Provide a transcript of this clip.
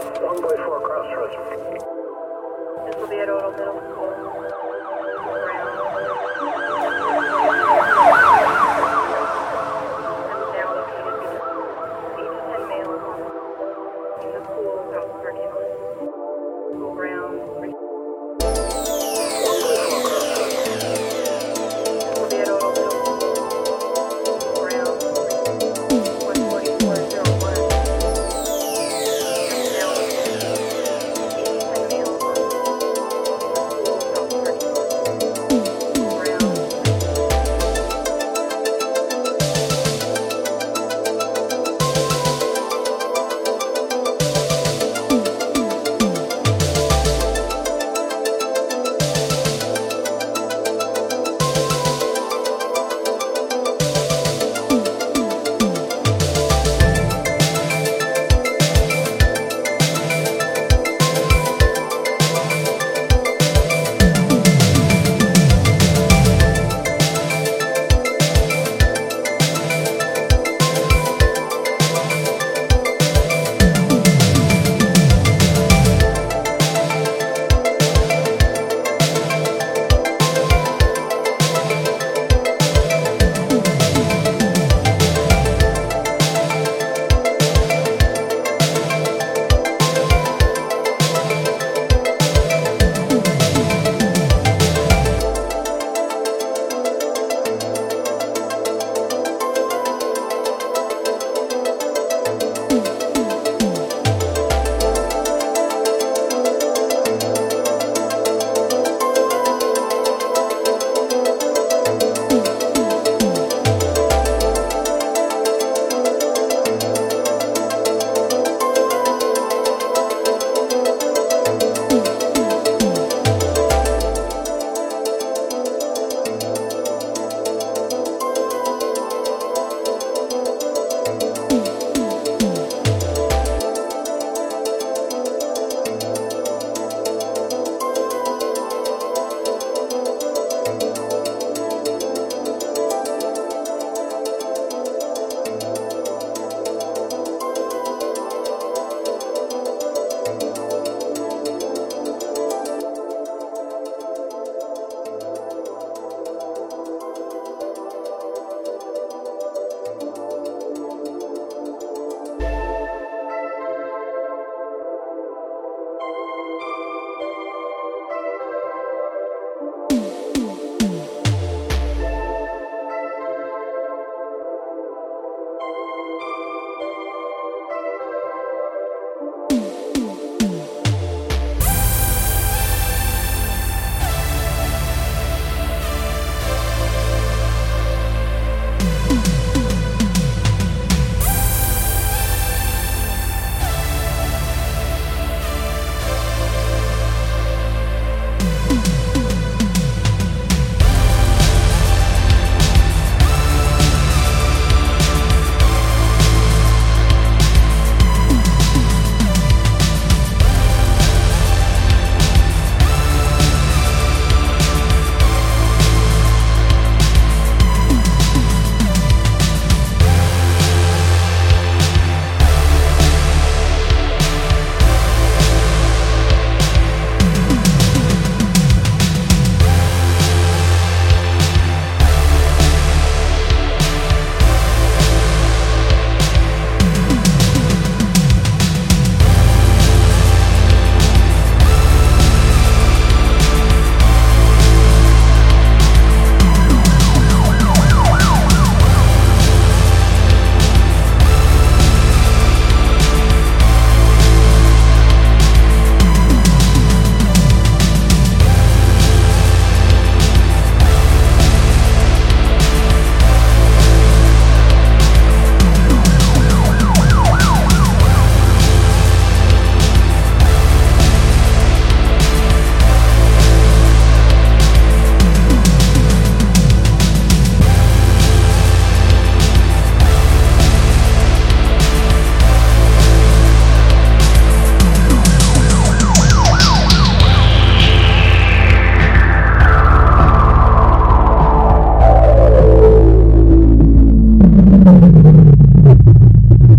One by four crossroads. This will be at Odell Middle School.